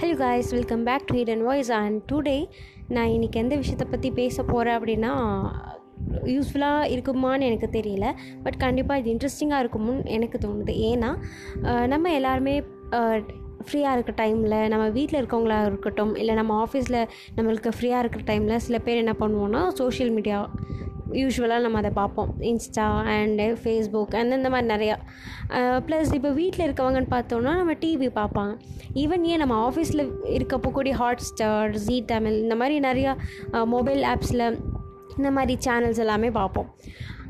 Hello guys welcome back to hidden voice and today நான் இன்றைக்கி எந்த விஷயத்தை பற்றி பேச போகிறேன் அப்படின்னா யூஸ்ஃபுல்லாக இருக்குமான்னு எனக்கு தெரியல பட் கண்டிப்பாக இது இன்ட்ரெஸ்டிங்காக இருக்கும்னு எனக்கு தோணுது. ஏன்னா நம்ம எல்லாருமே ஃப்ரீயாக இருக்க டைமில் நம்ம வீட்டில் இருக்கவங்களா இருக்கட்டும் இல்லை நம்ம ஆஃபீஸில் நம்மளுக்கு ஃப்ரீயாக இருக்கிற டைமில் சில பேர் என்ன பண்ணுவோன்னா சோஷியல் மீடியா யூஸ்வலாக நம்ம அதை பார்ப்போம். இன்ஸ்டா அண்டு ஃபேஸ்புக் அந்த இந்த மாதிரி நிறையா. ப்ளஸ் இப்போ வீட்டில் இருக்கவங்கன்னு பார்த்தோம்னா நம்ம டிவி பார்ப்பாங்க. ஈவன் ஏன் நம்ம ஆஃபீஸில் இருக்கப்போ கூடிய ஹாட் ஸ்டார் ஜீ தமிழ் இந்த மாதிரி நிறையா மொபைல் ஆப்ஸில் இந்த மாதிரி சேனல்ஸ் எல்லாமே பார்ப்போம்.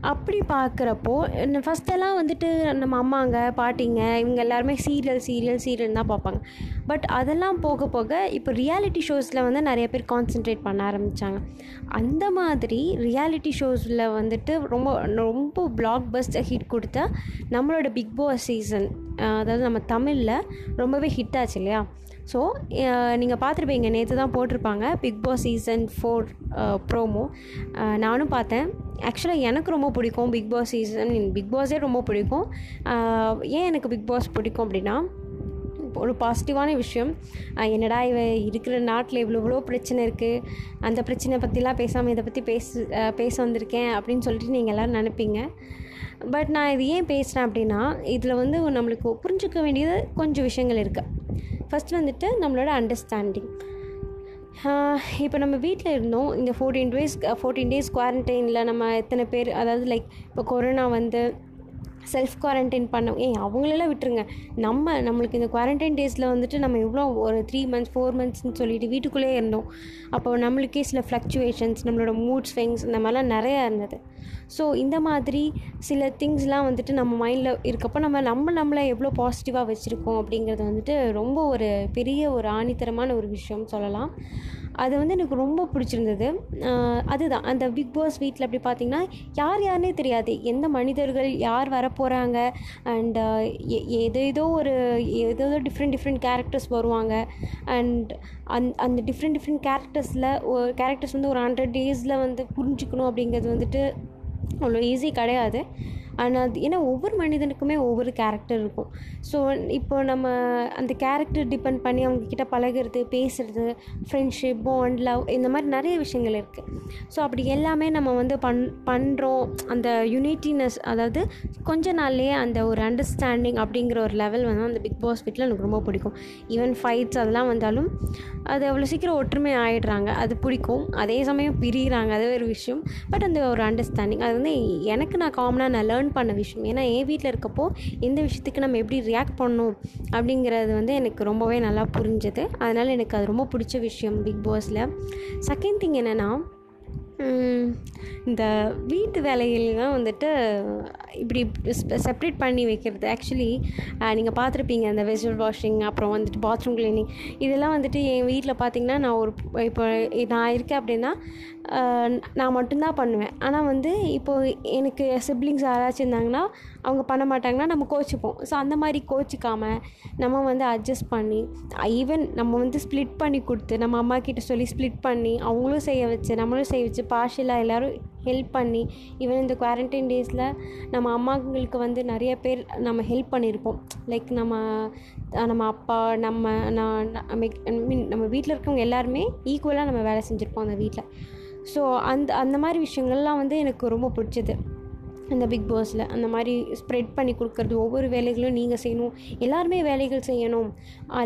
அப்படி பார்க்குறப்போ ஃபஸ்ட்டெல்லாம் வந்துட்டு நம்ம அம்மாங்க பாட்டிங்க இவங்க எல்லாருமே சீரியல் சீரியல் சீரியல் தான் பார்ப்பாங்க. பட் அதெல்லாம் போக போக இப்போ ரியாலிட்டி ஷோஸில் வந்து நிறைய பேர் கான்சென்ட்ரேட் பண்ண ஆரம்பித்தாங்க அந்த மாதிரி ரியாலிட்டி ஷோஸில் வந்துட்டு ரொம்ப ரொம்ப பிளாக் பஸ்ட் ஹிட் கொடுத்த நம்மளோட பிக் பாஸ் சீசன் அதாவது நம்ம தமிழில் ரொம்பவே ஹிட் ஆச்சு இல்லையா? ஸோ நீங்கள் பார்த்துருப்பீங்க நேற்று தான் போட்டிருப்பாங்க Bigg Boss season four promo நானும் பார்த்தேன். ஆக்சுவலாக எனக்கு ரொம்ப பிடிக்கும் பிக் பாஸ் சீசன் பிக் பாஸே ரொம்ப பிடிக்கும். ஏன் எனக்கு பிக் பாஸ் பிடிக்கும் அப்படின்னா ஒரு பாசிட்டிவான விஷயம். என்னடா இவ இருக்கிற நாட்டில் இவ்வளோ இவ்வளோ பிரச்சனை இருக்குது அந்த பிரச்சனை பற்றிலாம் பேசாமல் இதை பற்றி பேசு பேச வந்திருக்கேன் அப்படின்னு சொல்லிட்டு நீங்கள் எல்லோரும் நினைப்பீங்க. பட் நான் இது ஏன் பேசுகிறேன் அப்படின்னா இதில் வந்து நம்மளுக்கு புரிஞ்சுக்க வேண்டியது கொஞ்சம் விஷயங்கள் இருக்குது ஃபஸ்ட் வந்துட்டு நம்மளோட அண்டர்ஸ்டாண்டிங் இப்போ நம்ம வீட்டில் இருந்தோம். இந்த ஃபோர்டீன் டேஸ் ஃபோர்டீன் டேஸ் குவாரண்டைனில் நம்ம எத்தனை பேர் அதாவது லைக் இப்போ கொரோனா வந்து செல்ஃப் குவாரண்டைன் பண்ண ஏ அவங்களெல்லாம் விட்டுருங்க. நம்ம நம்மளுக்கு இந்த குவாரண்டைன் டேஸில் வந்துட்டு நம்ம எவ்வளோ ஒரு த்ரீ மந்த்ஸ் ஃபோர் மந்த்ஸ்னு சொல்லிட்டு வீட்டுக்குள்ளேயே இருந்தோம். அப்போ நம்மளுக்கே சில ஃப்ளக்சுவேஷன்ஸ் நம்மளோட மூட் ஸ்விங்ஸ் இந்த மாதிரிலாம் நிறையா இருந்தது. ஸோ இந்த மாதிரி சில திங்ஸ்லாம் வந்துட்டு நம்ம மைண்டில் இருக்கப்போ நம்ம நம்ம நம்மளை எவ்வளோ பாசிட்டிவாக வச்சுருக்கோம் அப்படிங்கிறது வந்துட்டு ரொம்ப ஒரு பெரிய ஒரு ஆணித்தரமான ஒரு விஷயம் சொல்லலாம். அது வந்து எனக்கு ரொம்ப பிடிச்சிருந்தது. அதுதான். அந்த பிக் பாஸ் வீட்டில் அப்படி பார்த்தீங்கன்னா யார் யாருனே தெரியாது. எந்த மனிதர்கள் யார் வர வரப்போகிறாங்க அண்ட் uh, எது ஏதோ ஒரு ஏதோ டிஃப்ரெண்ட் டிஃப்ரெண்ட் கேரக்டர்ஸ் வருவாங்க. அண்ட் அந் அந்த டிஃப்ரெண்ட் டிஃப்ரெண்ட் கேரக்டர்ஸில் ஒரு கேரக்டர்ஸ் வந்து ஒரு ஹண்ட்ரட் டேஸில் வந்து புரிஞ்சுக்கணும் அப்படிங்கிறது வந்துட்டு அவ்வளோ ஈஸி கிடையாது. ஆனால் அது ஏன்னா ஒவ்வொரு மனிதனுக்குமே ஒவ்வொரு கேரக்டர் இருக்கும். ஸோ இப்போ நம்ம அந்த கேரக்டர் டிபெண்ட் பண்ணி அவங்கக்கிட்ட பழகிறது பழகுறது பேசுகிறது ஃப்ரெண்ட்ஷிப் பாண்ட் லவ் இந்த மாதிரி நிறைய விஷயங்கள் இருக்குது ஸோ அப்படி எல்லாமே நம்ம வந்து பண் பண்ணுறோம் அந்த யூனிட்டினஸ் அதாவது கொஞ்ச நாள்லேயே அந்த ஒரு அண்டர்ஸ்டாண்டிங் அப்படிங்கிற ஒரு லெவல் வந்து அந்த பிக் பாஸ் வீட்டில் எனக்கு ரொம்ப பிடிக்கும். ஈவன் ஃபைட்ஸ் அதெல்லாம் வந்தாலும் அது அவ்வளோ சீக்கிரம் ஒற்றுமை ஆகிடுறாங்க அது பிடிக்கும். அதே சமயம் பிரிகிறாங்க அது ஒரு விஷயம். பட் அந்த ஒரு அண்டர்ஸ்டாண்டிங் அது வந்து எனக்கு நான் காமனாக நான் லேர்ன் பண்ண விஷயம். ஏன்னா என் வீட்டில் இருக்கப்போ எந்த விஷயத்துக்கு நம்ம எப்படி ரியாக்ட் பண்ணணும் அப்படிங்கிறது வந்து எனக்கு ரொம்பவே நல்லா புரிஞ்சது. அதனால் எனக்கு அது ரொம்ப பிடிச்ச விஷயம் பிக் பாஸில் செகண்ட் திங் என்னென்னா இந்த வீட்டு வேலைகள்லாம் வந்துட்டு இப்படி செப்ரேட் பண்ணி வைக்கிறது. ஆக்சுவலி நீங்கள் பார்த்துருப்பீங்க அந்த வெஜிடபிள் வாஷிங் அப்புறம் வந்துட்டு பாத்ரூம் க்ளீனிங் இதெல்லாம் வந்துட்டு என் வீட்டில் பார்த்தீங்கன்னா நான் ஒரு இப்போ நான் இருக்கேன் அப்படின்னா நான் மட்டும்தான் பண்ணுவேன். ஆனால் வந்து இப்போது எனக்கு சிப்ளிங்ஸ் யாராச்சும் இருந்தாங்கன்னா அவங்க பண்ண மாட்டாங்கன்னா நம்ம கோச்சிப்போம். ஸோ அந்த மாதிரி கோச்சிக்காமல் நம்ம வந்து அட்ஜஸ்ட் பண்ணி ஈவன் நம்ம வந்து ஸ்ப்ளிட் பண்ணி கொடுத்து நம்ம அம்மா கிட்ட சொல்லி ஸ்ப்ளிட் பண்ணி அவங்களும் செய்ய வச்சு நம்மளும் செய்ய வச்சு பார்ஷலாக எல்லோரும் ஹெல்ப் பண்ணி ஈவன் இந்த குவாரண்டைன் டேஸில் நம்ம அம்மாங்களுக்கு வந்து நிறைய பேர் நம்ம ஹெல்ப் பண்ணியிருப்போம். லைக் நம்ம நம்ம அப்பா நம்ம நான் ஐ மீன் நம்ம வீட்டில் இருக்கவங்க எல்லாருமே ஈக்குவலாக நம்ம வேலை செஞ்சுருப்போம் அந்த வீட்டில் ஸோ அந்த அந்த மாதிரி விஷயங்கள்லாம் வந்து எனக்கு ரொம்ப பிடிச்சது. அந்த பிக் பாஸில் அந்த மாதிரி ஸ்ப்ரெட் பண்ணி கொடுக்கறது ஒவ்வொரு வேலைகளும் நீங்கள் செய்யணும். எல்லாருமே வேலைகள் செய்யணும்.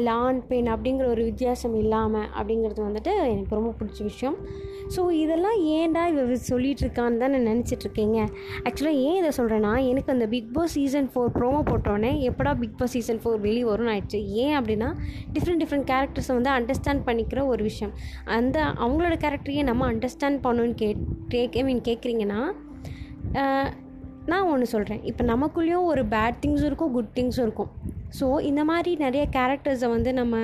லான் ஆண் பெண் அப்படிங்கிற ஒரு வித்தியாசம் இல்லாமல் அப்படிங்கிறது வந்துட்டு எனக்கு ரொம்ப பிடிச்ச விஷயம். ஸோ இதெல்லாம் ஏன்டா இவ சொல்லிகிட்ருக்கான்னு தான் நான் நினச்சிட்டு இருக்கீங்க. ஆக்சுவலாக ஏன் இதை சொல்கிறேன்னா எனக்கு அந்த Bigg Boss season four promo போட்டோன்னே எப்படா பிக் பாஸ் சீசன் ஃபோர் வெளியே வரும்னு ஆயிடுச்சு. ஏன் அப்படின்னா டிஃப்ரெண்ட் டிஃப்ரெண்ட் கேரக்டர்ஸை வந்து அண்டர்ஸ்டாண்ட் பண்ணிக்கிற ஒரு விஷயம். அந்த அவங்களோட கேரக்டரையே நம்ம அண்டர்ஸ்டாண்ட் பண்ணணும்னு கே கேக் ஐ மீன் கேட்குறீங்கன்னா நான் ஒன்று சொல்கிறேன் இப்போ நமக்குள்ளேயும் ஒரு பேட் திங்ஸும் இருக்கும் குட் திங்ஸும் இருக்கும். ஸோ இந்த மாதிரி நிறைய கேரக்டர்ஸை வந்து நம்ம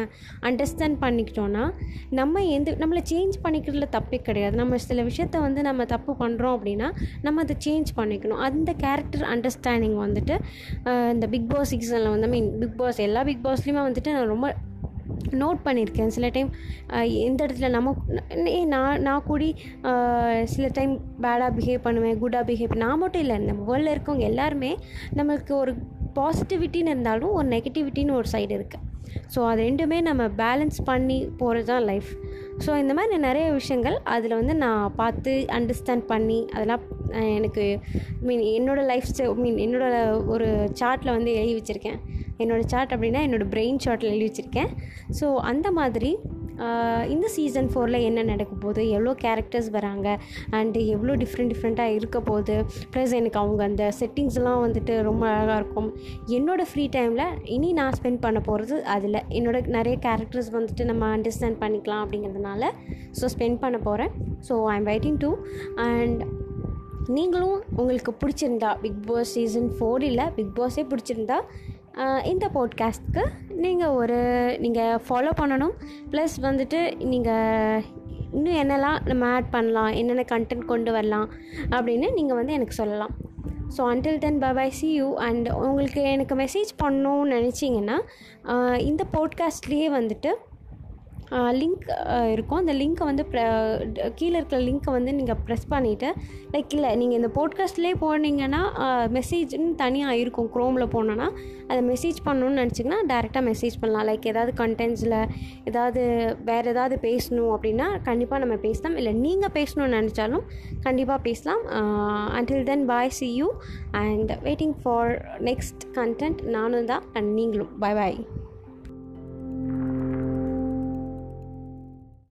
அண்டர்ஸ்டாண்ட் பண்ணிக்கிட்டோன்னா நம்ம எந்த நம்மளை சேஞ்ச் பண்ணிக்கிறதுல தப்பே கிடையாது. நம்ம சில விஷயத்த வந்து நம்ம தப்பு பண்ணுறோம் அப்படின்னா நம்ம அதை சேஞ்ச் பண்ணிக்கணும். அந்த கேரக்டர் அண்டர்ஸ்டாண்டிங் வந்துட்டு இந்த பிக் பாஸ் சீசனில் வந்து ஐ மீன் பிக் பாஸ் எல்லா பிக் பாஸ்லேயுமே வந்துட்டு நான் ரொம்ப நோட் பண்ணியிருக்கேன். சில டைம் எந்த இடத்துல நம்ம ஏ, நான் நான் கூடி சில டைம் பேடாக பிஹேவ் பண்ணுவேன் குட்டாக பிஹேவ் நான் மட்டும் இல்லை நம்ம வேர்ல்டில் இருக்கவங்க எல்லாருமே நம்மளுக்கு ஒரு பாசிட்டிவிட்டின்னு இருந்தாலும் ஒரு நெகட்டிவிட்டின்னு ஒரு சைடு இருக்குது ஸோ அது ரெண்டுமே நம்ம பேலன்ஸ் பண்ணி போகிறது தான் லைஃப் ஸோ இந்த மாதிரி நிறைய விஷயங்கள் அதில் வந்து நான் பார்த்து அண்டர்ஸ்டாண்ட் பண்ணி அதெல்லாம் எனக்கு மீன் என்னோடய லைஃப் ஸ்டைல் மீன் என்னோடய ஒரு சார்ட்டில் வந்து எழுதி வச்சுருக்கேன். என்னோடய சார்ட் அப்படின்னா என்னோடய பிரெயின் சார்ட்டில் எழுதி வச்சுருக்கேன். ஸோ அந்த மாதிரி இந்த சீசன் ஃபோரில் என்ன நடக்க போகுது? எவ்வளோ கேரக்டர்ஸ் வராங்க? அண்டு எவ்வளோ டிஃப்ரெண்ட் டிஃப்ரெண்ட்டாக இருக்க போகுது? ப்ளஸ் எனக்கு அவங்க அந்த செட்டிங்ஸ்லாம் வந்துட்டு ரொம்ப அழகாக இருக்கும். என்னோடய ஃப்ரீ டைமில் இனி நான் ஸ்பெண்ட் பண்ண போகிறது அதில். என்னோட நிறைய கேரக்டர்ஸ் வந்துட்டு நம்ம அண்டர்ஸ்டாண்ட் பண்ணிக்கலாம் அப்படிங்கிறதுனால ஸோ ஸ்பெண்ட் பண்ண போகிறேன் so I am waiting to and நீங்களும் உங்களுக்கு பிடிச்சிருந்தா பிக் பாஸ் சீசன் ஃபோர் இல்லை பிக் பாஸே பிடிச்சிருந்தா இந்த போட்காஸ்ட்க்கு நீங்கள் ஒரு நீங்கள் ஃபாலோ பண்ணணும். ப்ளஸ் வந்துட்டு நீங்கள் இன்னும் என்னெல்லாம் நம்ம ஆட் பண்ணலாம் என்னென்ன கண்டென்ட் கொண்டு வரலாம் அப்படின்னு நீங்கள் வந்து எனக்கு சொல்லலாம். So until then bye see you and உங்களுக்கு எனக்கு மெசேஜ் பண்ணணும்னு நினச்சிங்கன்னா இந்த போட்காஸ்ட்லேயே வந்துட்டு லிங்க் இருக்கும். அந்த லிங்க்கை வந்து கீழே இருக்கிற லிங்க்கை வந்து நீங்கள் ப்ரெஸ் பண்ணிவிட்டு லைக் இல்லை நீங்கள் இந்த போட்காஸ்ட்லேயே போனீங்கன்னா மெசேஜ்னு தனியாக இருக்கும். க்ரோமில் போனோன்னா அதை மெசேஜ் பண்ணணும்னு நினச்சிங்கன்னா டேரெக்டாக மெசேஜ் பண்ணலாம். லைக் ஏதாவது கண்டென்ட்ஸில் ஏதாவது வேறு ஏதாவது பேசணும் அப்படின்னா கண்டிப்பாக நம்ம பேசலாம். இல்லை நீங்கள் பேசணும்னு நினச்சாலும் கண்டிப்பாக பேசலாம். Until then bye see you and waiting for next content நானும் தான் அண்ட் நீங்களும். பாய் பாய்